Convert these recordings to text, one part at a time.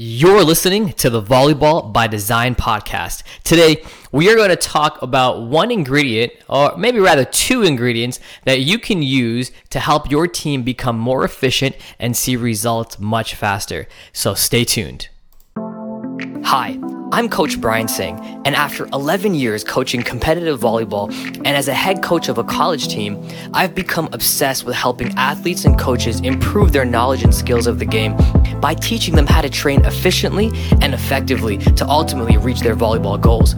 You're listening to the Volleyball by Design podcast. Today, we are going to talk about one ingredient, or maybe rather two ingredients, that you can use to help your team become more efficient and see results much faster. So stay tuned. Hi. I'm Coach Brian Singh, and after 11 years coaching competitive volleyball and as a head coach of a college team, I've become obsessed with helping athletes and coaches improve their knowledge and skills of the game by teaching them how to train efficiently and effectively to ultimately reach their volleyball goals.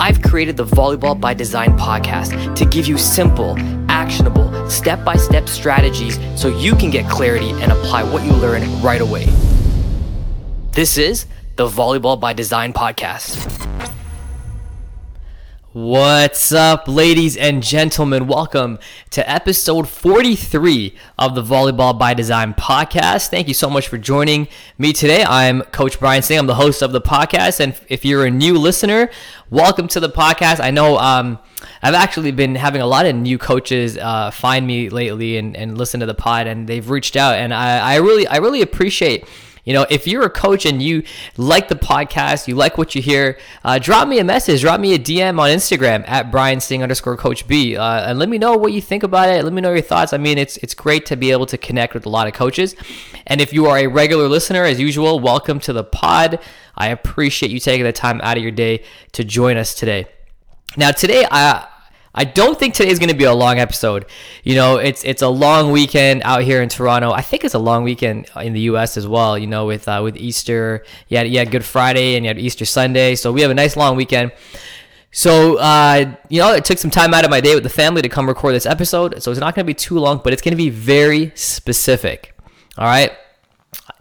I've created the Volleyball by Design podcast to give you simple, actionable, step by step strategies so you can get clarity and apply what you learn right away. This is the Volleyball by Design podcast. What's up, ladies and gentlemen? Welcome to episode 43 of the Volleyball by Design podcast. Thank you so much for joining me today. I'm Coach Brian Singh. I'm the host of the podcast. And if you're a new listener, welcome to the podcast. I know um, I've actually been having a lot of new coaches uh, find me lately and, and listen to the pod, and they've reached out. And I, I really, I really appreciate you know, if you're a coach and you like the podcast, you like what you hear, uh, drop me a message, drop me a DM on Instagram at Brian Singh underscore Coach B, uh, and let me know what you think about it. Let me know your thoughts. I mean, it's it's great to be able to connect with a lot of coaches. And if you are a regular listener, as usual, welcome to the pod. I appreciate you taking the time out of your day to join us today. Now, today I I don't think today is going to be a long episode. You know, it's it's a long weekend out here in Toronto. I think it's a long weekend in the U.S. as well. You know, with uh, with Easter, you had, you had Good Friday and you had Easter Sunday, so we have a nice long weekend. So, uh, you know, it took some time out of my day with the family to come record this episode. So it's not going to be too long, but it's going to be very specific. All right.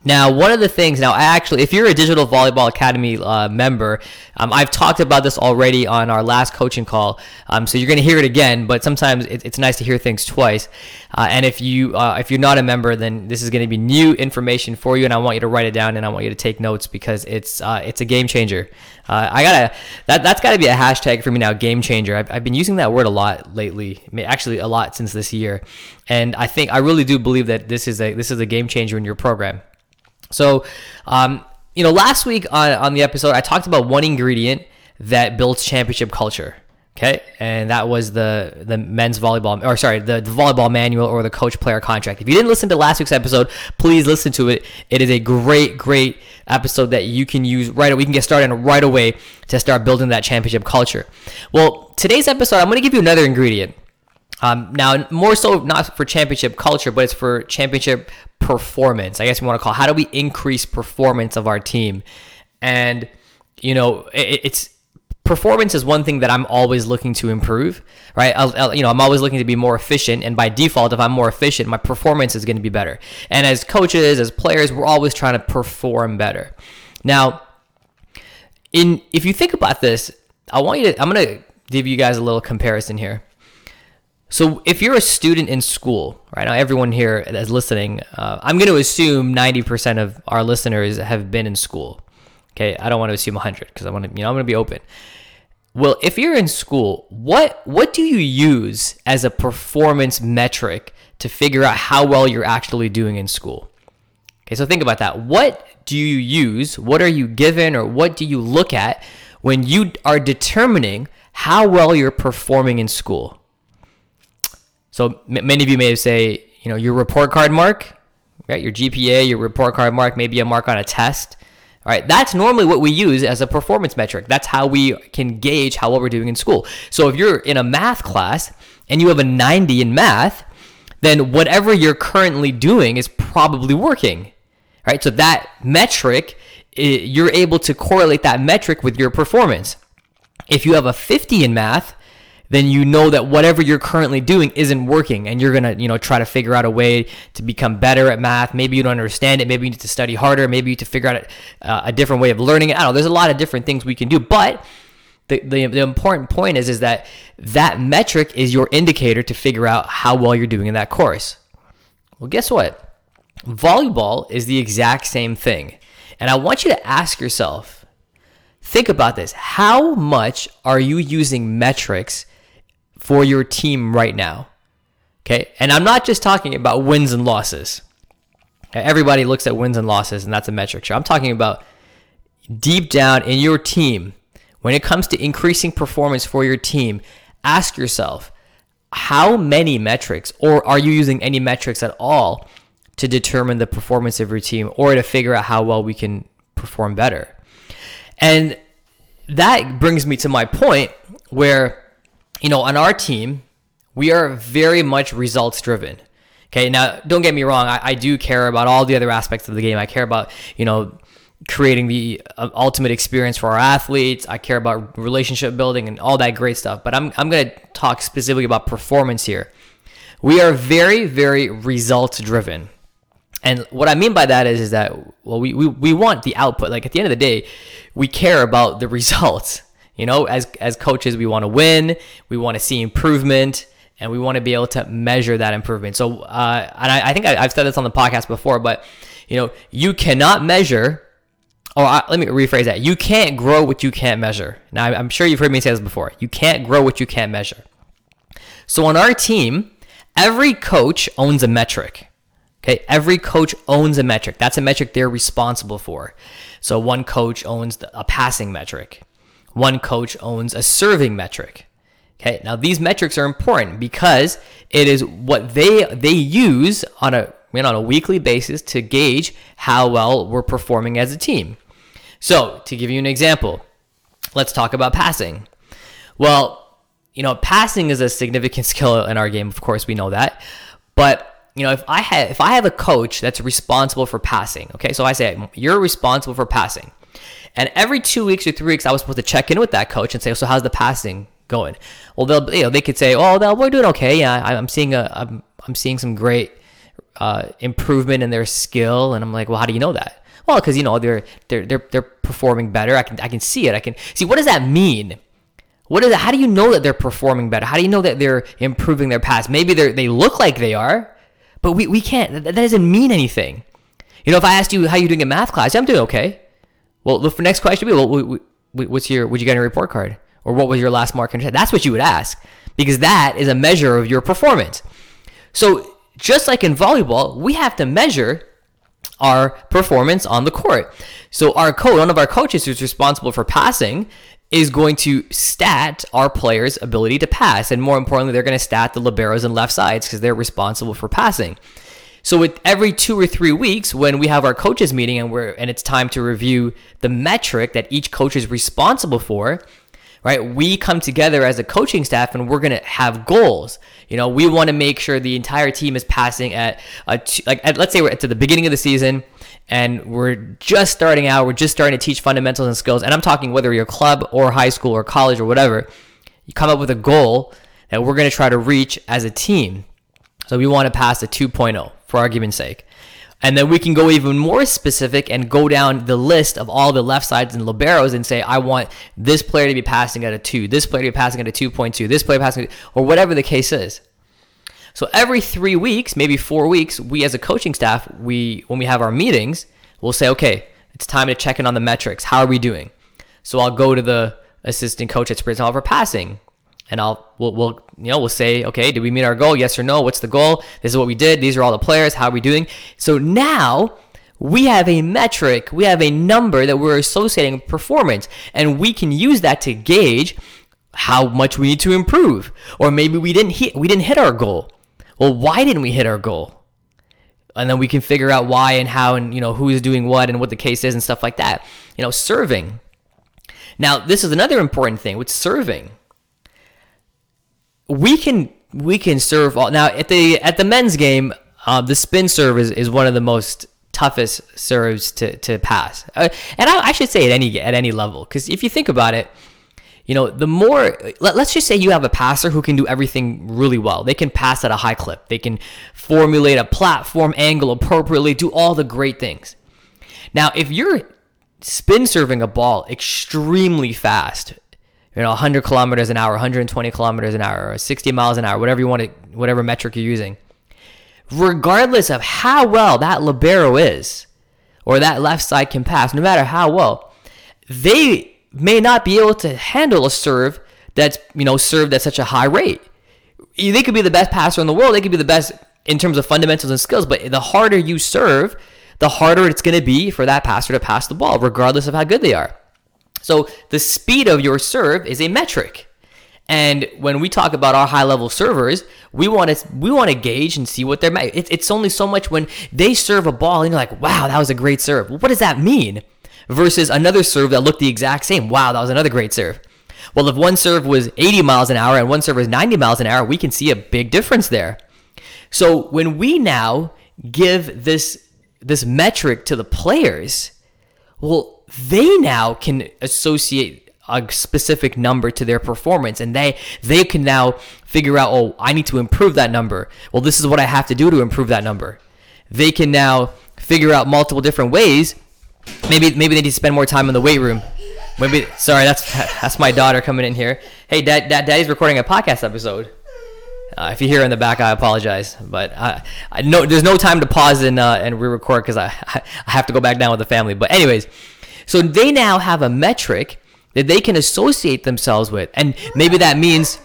Now, one of the things, now, I actually, if you're a Digital Volleyball Academy uh, member, um, I've talked about this already on our last coaching call. Um, so you're going to hear it again, but sometimes it, it's nice to hear things twice. Uh, and if you uh, if you're not a member, then this is going to be new information for you, and I want you to write it down and I want you to take notes because it's uh, it's a game changer. Uh, I gotta that that's got to be a hashtag for me now, game changer. I've, I've been using that word a lot lately, actually a lot since this year, and I think I really do believe that this is a this is a game changer in your program. So, um, you know, last week on, on the episode, I talked about one ingredient that builds championship culture. Okay, and that was the the men's volleyball, or sorry, the, the, volleyball manual or the coach player contract. If you didn't listen to last week's episode, please listen to it. It is a great, great episode that you can use right. We can get started right away to start building that championship culture. Well, today's episode, I'm going to give you another ingredient. Um, now, more so not for championship culture, but it's for championship performance. I guess we want to call. It. How do we increase performance of our team? And you know, it, it's performance is one thing that I'm always looking to improve, right? I'll, I'll, you know, I'm always looking to be more efficient, and by default, if I'm more efficient, my performance is going to be better. And as coaches, as players, we're always trying to perform better. Now, in if you think about this, I want you to. I'm going to give you guys a little comparison here. So if you're a student in school, right now, everyone here that's listening, uh, I'm going to assume 90% of our listeners have been in school. Okay, I don't want to assume 100 because I want to, you know, I'm going to be open. Well, if you're in school, what what do you use as a performance metric to figure out how well you're actually doing in school? Okay, so think about that. What do you use? What are you given, or what do you look at when you are determining how well you're performing in school? So m- many of you may say, you know, your report card mark, right? Your GPA, your report card mark, maybe a mark on a test. All right, that's normally what we use as a performance metric. That's how we can gauge how well we're doing in school. So if you're in a math class and you have a 90 in math, then whatever you're currently doing is probably working. Right? So that metric you're able to correlate that metric with your performance. If you have a 50 in math, then you know that whatever you're currently doing isn't working and you're going to, you know, try to figure out a way to become better at math. Maybe you don't understand it. Maybe you need to study harder. Maybe you need to figure out a, uh, a different way of learning it. I don't know. There's a lot of different things we can do, but the, the, the important point is, is that that metric is your indicator to figure out how well you're doing in that course. Well, guess what? Volleyball is the exact same thing. And I want you to ask yourself, think about this. How much are you using metrics for your team right now. Okay. And I'm not just talking about wins and losses. Everybody looks at wins and losses, and that's a metric. Sure. I'm talking about deep down in your team, when it comes to increasing performance for your team, ask yourself how many metrics, or are you using any metrics at all to determine the performance of your team or to figure out how well we can perform better? And that brings me to my point where, you know, on our team, we are very much results driven. Okay, now don't get me wrong, I, I do care about all the other aspects of the game. I care about, you know, creating the uh, ultimate experience for our athletes. I care about relationship building and all that great stuff. But I'm, I'm going to talk specifically about performance here. We are very, very results driven. And what I mean by that is, is that, well, we, we, we want the output. Like at the end of the day, we care about the results. You know, as, as coaches, we want to win, we want to see improvement, and we want to be able to measure that improvement. So, uh, and I, I think I, I've said this on the podcast before, but, you know, you cannot measure or uh, let me rephrase that. You can't grow what you can't measure. Now, I'm sure you've heard me say this before. You can't grow what you can't measure. So on our team, every coach owns a metric. Okay, every coach owns a metric. That's a metric they're responsible for. So one coach owns a passing metric. One coach owns a serving metric. Okay, now these metrics are important because it is what they they use on a on a weekly basis to gauge how well we're performing as a team. So, to give you an example, let's talk about passing. Well, you know, passing is a significant skill in our game. Of course, we know that. But you know, if I have if I have a coach that's responsible for passing, okay, so I say you're responsible for passing, and every two weeks or three weeks, I was supposed to check in with that coach and say, so how's the passing going? Well, they'll you know they could say, oh, they'll, we're doing okay. Yeah, I'm seeing a I'm I'm seeing some great uh, improvement in their skill, and I'm like, well, how do you know that? Well, because you know they're they're they're they're performing better. I can I can see it. I can see what does that mean? What is that? How do you know that they're performing better? How do you know that they're improving their pass? Maybe they they look like they are, but we, we can't. That doesn't mean anything. You know, if I asked you how you doing in math class, I'm doing okay. Well, the next question would be, well, what's your, would you get a report card? Or what was your last mark? That's what you would ask because that is a measure of your performance. So just like in volleyball, we have to measure our performance on the court. So our coach, one of our coaches who's responsible for passing, is going to stat our players' ability to pass, and more importantly, they're going to stat the liberos and left sides because they're responsible for passing. So with every two or three weeks, when we have our coaches meeting and we're and it's time to review the metric that each coach is responsible for, right? We come together as a coaching staff and we're going to have goals. You know, we want to make sure the entire team is passing at a t- like at, let's say we're at the beginning of the season and we're just starting out, we're just starting to teach fundamentals and skills. And I'm talking whether you're club or high school or college or whatever. You come up with a goal that we're going to try to reach as a team. So we want to pass a 2.0 for argument's sake. And then we can go even more specific and go down the list of all the left sides and liberos and say, I want this player to be passing at a two, this player to be passing at a 2.2, this player passing, or whatever the case is. So every three weeks, maybe four weeks, we as a coaching staff, we when we have our meetings, we'll say, okay, it's time to check in on the metrics. How are we doing? So I'll go to the assistant coach at Spritz for passing and I'll we'll, we'll you know we'll say okay did we meet our goal? Yes or no? What's the goal? This is what we did. These are all the players. How are we doing? So now we have a metric. We have a number that we're associating with performance. And we can use that to gauge how much we need to improve. Or maybe we didn't hit we didn't hit our goal. Well why didn't we hit our goal? And then we can figure out why and how and you know who is doing what and what the case is and stuff like that. You know serving. Now this is another important thing with serving we can we can serve all now at the at the men's game. Uh, the spin serve is, is one of the most toughest serves to, to pass, uh, and I, I, should say at any at any level because if you think about it, you know the more let, let's just say you have a passer who can do everything really well. They can pass at a high clip. They can formulate a platform angle appropriately, do all the great things. Now, if you're spin serving a ball extremely fast you know 100 kilometers an hour 120 kilometers an hour or 60 miles an hour whatever you want to whatever metric you're using regardless of how well that libero is or that left side can pass no matter how well they may not be able to handle a serve that's you know served at such a high rate they could be the best passer in the world they could be the best in terms of fundamentals and skills but the harder you serve the harder it's going to be for that passer to pass the ball, regardless of how good they are. So the speed of your serve is a metric. And when we talk about our high level servers, we want to we want to gauge and see what they're. It's, it's only so much when they serve a ball and you're like, wow, that was a great serve. What does that mean? Versus another serve that looked the exact same. Wow, that was another great serve. Well, if one serve was 80 miles an hour and one serve was 90 miles an hour, we can see a big difference there. So when we now give this this metric to the players, well, they now can associate a specific number to their performance and they they can now figure out oh i need to improve that number. Well this is what i have to do to improve that number. They can now figure out multiple different ways. Maybe maybe they need to spend more time in the weight room. Maybe sorry that's that's my daughter coming in here. Hey dad, dad daddy's recording a podcast episode. Uh, if you hear in the back, I apologize, but I, I know there's no time to pause and uh, and re-record because I I have to go back down with the family. But anyways, so they now have a metric that they can associate themselves with. And maybe that means,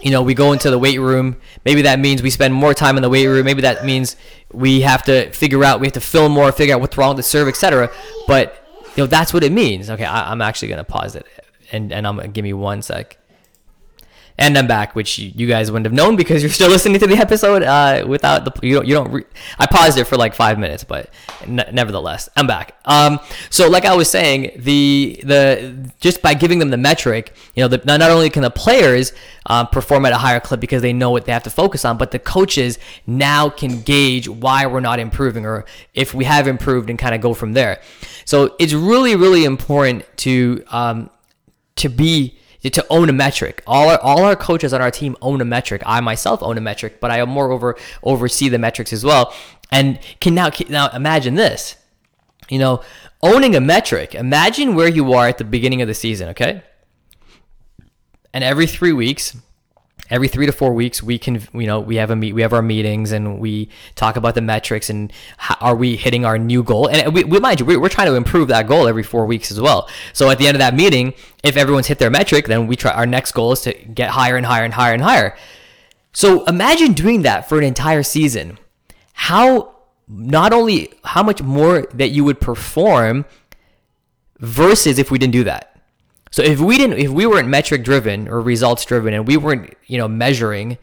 you know, we go into the weight room. Maybe that means we spend more time in the weight room. Maybe that means we have to figure out, we have to film more, figure out what's wrong with the serve, etc. But, you know, that's what it means. Okay, I, am actually going to pause it. And, and I'm going to give me one sec and I'm back, which you, guys wouldn't have known because you're still listening to the episode uh, without the you don't you don't. Re- I paused it for like five minutes, but n- nevertheless, I'm back. Um, so like I was saying, the the just by giving them the metric, you know, the, not only can the players um, perform at a higher clip because they know what they have to focus on, but the coaches now can gauge why we're not improving or if we have improved and kind of go from there. So it's really really important to um, to be to own a metric. All our, all our coaches on our team own a metric. I myself own a metric, but I moreover oversee the metrics as well. And can now now imagine this, you know, owning a metric. Imagine where you are at the beginning of the season, okay? And every three weeks, every three to four weeks we can you know we have a meet we have our meetings and we talk about the metrics and how, are we hitting our new goal? And we, we mind you we're, we're trying to improve that goal every four weeks as well. So at the end of that meeting if everyone's hit their metric then we try our next goal is to get higher and higher and higher and higher. So imagine doing that for an entire season. How not only how much more that you would perform versus if we didn't do that so if we didn't, if we weren't metric driven or results driven, and we weren't, you know, measuring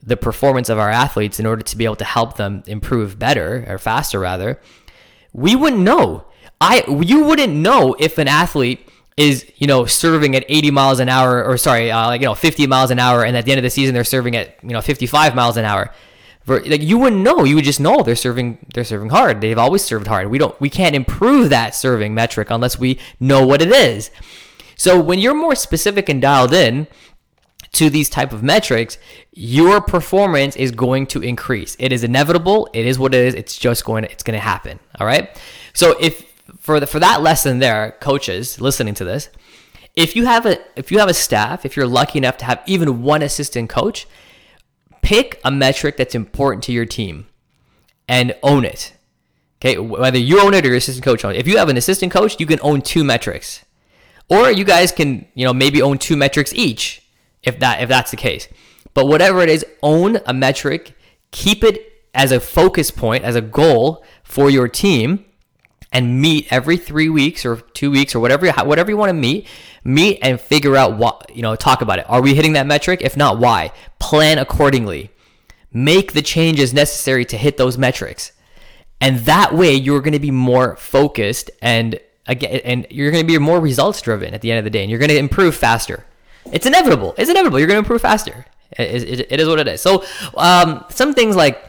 the performance of our athletes in order to be able to help them improve better or faster, rather, we wouldn't know. I you wouldn't know if an athlete is you know serving at 80 miles an hour or sorry uh, like you know 50 miles an hour and at the end of the season they're serving at you know 55 miles an hour. Like you wouldn't know. You would just know they're serving they're serving hard. They've always served hard. We don't we can't improve that serving metric unless we know what it is so when you're more specific and dialed in to these type of metrics, your performance is going to increase. It is inevitable. It is what it is. It's just going to, it's going to happen. All right. So if for the, for that lesson there, coaches listening to this, if you have a if you have a staff, if you're lucky enough to have even one assistant coach, pick a metric that's important to your team and own it. Okay, whether you own it or your assistant coach owns it. If you have an assistant coach, you can own two metrics. Or you guys can, you know, maybe own two metrics each if that if that's the case. But whatever it is, own a metric, keep it as a focus point, as a goal for your team and meet every 3 weeks or 2 weeks or whatever whatever you want to meet, meet and figure out what, you know, talk about it. Are we hitting that metric? If not, why? Plan accordingly. Make the changes necessary to hit those metrics. And that way you're going to be more focused and again, and you're going to be more results driven at the end of the day, and you're going to improve faster. It's inevitable. It's inevitable. You're going to improve faster. It, it, it is what it is. So, um, some things like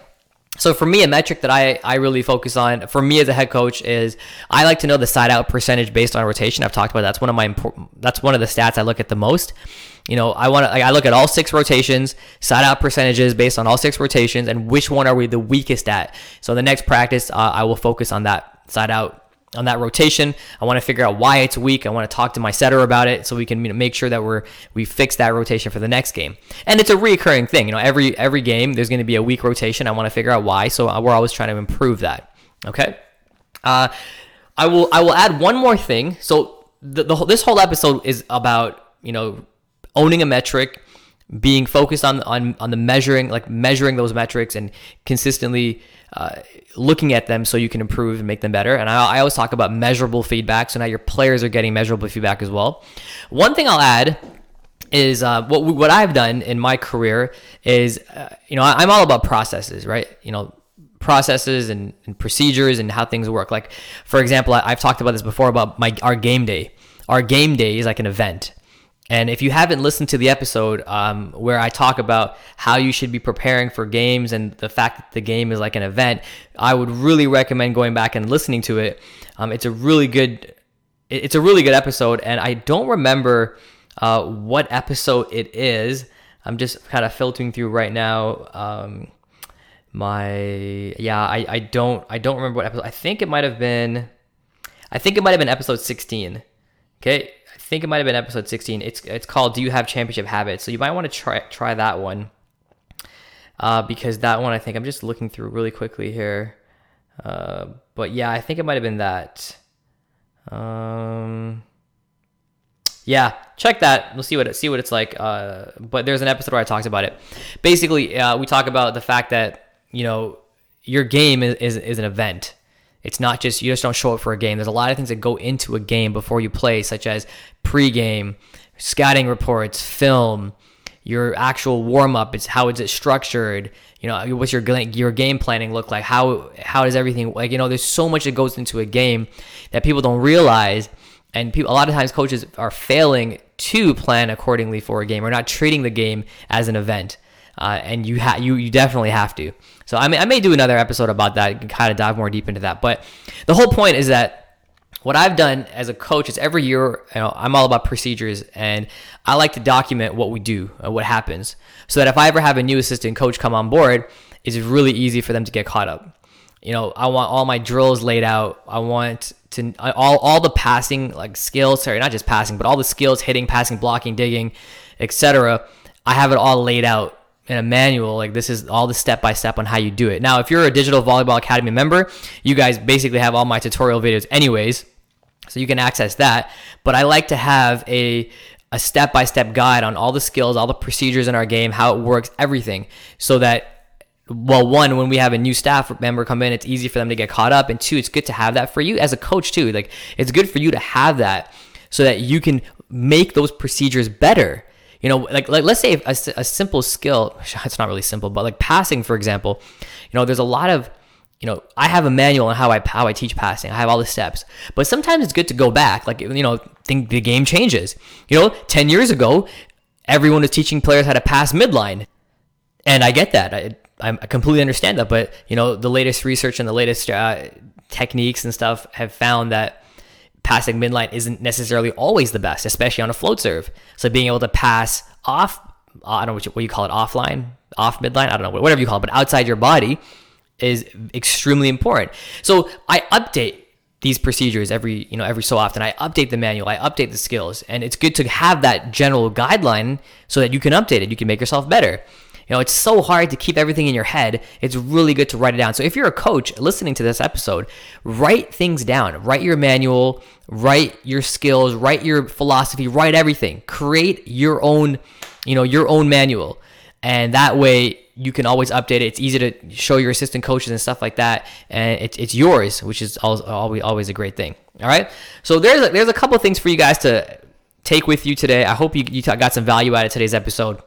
so for me, a metric that I, I really focus on for me as a head coach is I like to know the side out percentage based on rotation. I've talked about that. that's one of my important that's one of the stats I look at the most. You know, I want to I look at all six rotations, side out percentages based on all six rotations, and which one are we the weakest at. So the next practice, uh, I will focus on that side out on that rotation. I want to figure out why it's weak. I want to talk to my setter about it so we can make sure that we're we fix that rotation for the next game. And it's a recurring thing. You know, every every game there's going to be a weak rotation. I want to figure out why. So we're always trying to improve that. Okay. Uh, I will I will add one more thing. So the, the this whole episode is about you know owning a metric, being focused on on on the measuring like measuring those metrics and consistently uh, looking at them so you can improve and make them better. And I, I always talk about measurable feedback. So now your players are getting measurable feedback as well. One thing I'll add is uh, what what I've done in my career is uh, you know I'm all about processes, right? You know processes and, and, procedures and how things work. Like for example, I, I've talked about this before about my our game day. Our game day is like an event. And if you haven't listened to the episode um, where I talk about how you should be preparing for games and the fact that the game is like an event, I would really recommend going back and listening to it. Um, it's a really good, it's a really good episode, and I don't remember uh, what episode it is. I'm just kind of filtering through right now. Um, my yeah, I, I don't I don't remember what episode. I think it might have been, I think it might have been episode 16. Okay, think it might have been episode 16. It's it's called "Do You Have Championship Habits?" So you might want to try try that one, uh, because that one I think I'm just looking through really quickly here. Uh, but yeah, I think it might have been that. Um, yeah, check that. We'll see what it see what it's like. Uh, but there's an episode where I talked about it. Basically, uh, we talk about the fact that you know your game is, is, is an event it's not just you just don't show up for a game. There's a lot of things that go into a game before you play, such as pregame, scouting reports, film, your actual warm up. It's how is it structured? You know, what's your your game planning look like? How how does everything like? You know, there's so much that goes into a game that people don't realize, and people a lot of times coaches are failing to plan accordingly for a game or not treating the game as an event. Uh, and you ha- you you definitely have to. So I may, I may do another episode about that and kind of dive more deep into that. But the whole point is that what I've done as a coach is every year, you know, I'm all about procedures and I like to document what we do, and what happens, so that if I ever have a new assistant coach come on board, it's really easy for them to get caught up. You know, I want all my drills laid out. I want to all all the passing like skills, sorry, not just passing, but all the skills, hitting, passing, blocking, digging, etc. I have it all laid out in a manual like this is all the step by step on how you do it. Now if you're a digital volleyball academy member you guys basically have all my tutorial videos anyways so you can access that. But i like to have a a step by step guide on all the skills all the procedures in our game how it works everything so that well one when we have a new staff member come in it's easy for them to get caught up and two it's good to have that for you as a coach too. Like it's good for you to have that so that you can make those procedures better you know, like, like let's say a, a simple skill, it's not really simple, but like passing, for example, you know, there's a lot of, you know, I have a manual on how I how I teach passing. I have all the steps, but sometimes it's good to go back. Like you know, think the game changes. You know, ten years ago, everyone was teaching players how to pass midline, and I get that. I, I completely understand that. But you know, the latest research and the latest uh, techniques and stuff have found that passing midline isn't necessarily always the best, especially on a float serve. So being able to pass off, uh, I don't know what you, what you call it, offline, off midline, I don't know, whatever you call it, but outside your body is extremely important. So I update these procedures every you know every so often i update the manual i update the skills and it's good to have that general guideline so that you can update it you can make yourself better you know, it's so hard to keep everything in your head. It's really good to write it down. So if you're a coach listening to this episode, write things down. Write your manual, write your skills, write your philosophy, write everything. Create your own, you know, your own manual. And that way you can always update it. It's easy to show your assistant coaches and stuff like that, and it's, it's yours, which is always always a great thing. All right, so there's a, there's a couple things for you guys to take with you today. I hope you, you got some value out of today's episode.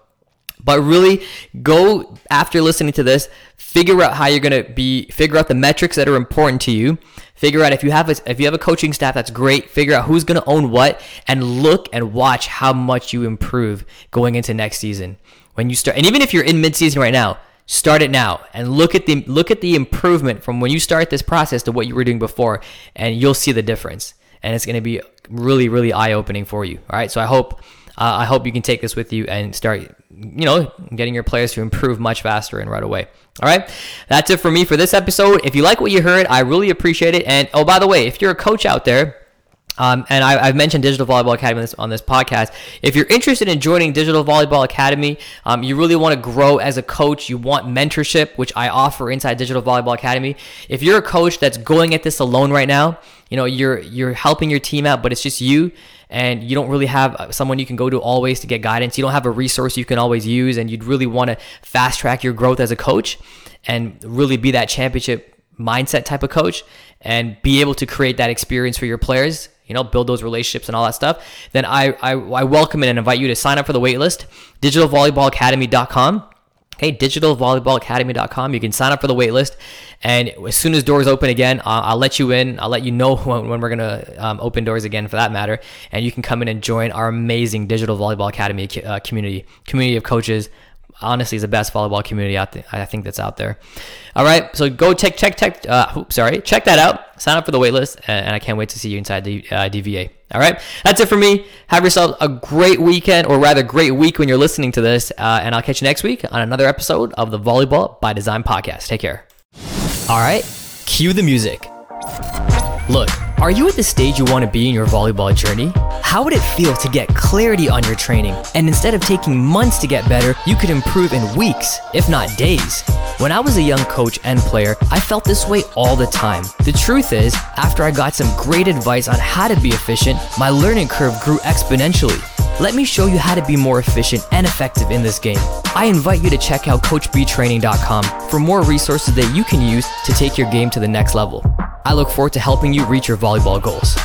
But really go after listening to this, figure out how you're going to be figure out the metrics that are important to you. Figure out if you have a, if you have a coaching staff that's great, figure out who's going to own what and look and watch how much you improve going into next season. When you start and even if you're in midseason right now, start it now and look at the look at the improvement from when you start this process to what you were doing before and you'll see the difference. And it's going to be really really eye-opening for you. All right? So I hope uh, I hope you can take this with you and start, you know, getting your players to improve much faster and right away. All right, that's it for me for this episode. If you like what you heard, I really appreciate it. And oh, by the way, if you're a coach out there, um, and I, have mentioned Digital Volleyball Academy on this, podcast. If you're interested in joining Digital Volleyball Academy, um, you really want to grow as a coach, you want mentorship, which I offer inside Digital Volleyball Academy. If you're a coach that's going at this alone right now, you know you're you're helping your team out but it's just you and you don't really have uh, someone you can go to always to get guidance. You don't have a resource you can always use and you'd really want to fast track your growth as a coach and really be that championship mindset type of coach and be able to create that experience for your players you know build those relationships and all that stuff then i i, I welcome it and invite you to sign up for the waitlist. Digitalvolleyballacademy.com okay, digitalvolleyballacademy.com. You can sign up for the waitlist. And as soon as doors open again, I'll, I'll let you in. I'll let you know when, when we're going to um, open doors again for that matter. And you can come in and join our amazing Digital Volleyball Academy uh, community, community of coaches. Honestly, is the best volleyball community out there. I think that's out there. All right, so go check check check. Uh, oops, sorry, check that out. Sign up for the waitlist, and I can't wait to see you inside the uh, DVA. All right, that's it for me. Have yourself a great weekend, or rather, great week when you're listening to this. Uh, and I'll catch you next week on another episode of the Volleyball by Design podcast. Take care. All right, cue the music. Look, are you at the stage you want to be in your volleyball journey? How would it feel to get clarity on your training and instead of taking months to get better, you could improve in weeks, if not days? When I was a young coach and player, I felt this way all the time. The truth is, after I got some great advice on how to be efficient, my learning curve grew exponentially. Let me show you how to be more efficient and effective in this game. I invite you to check out CoachBTraining.com for more resources that you can use to take your game to the next level. I look forward to helping you reach your volleyball goals.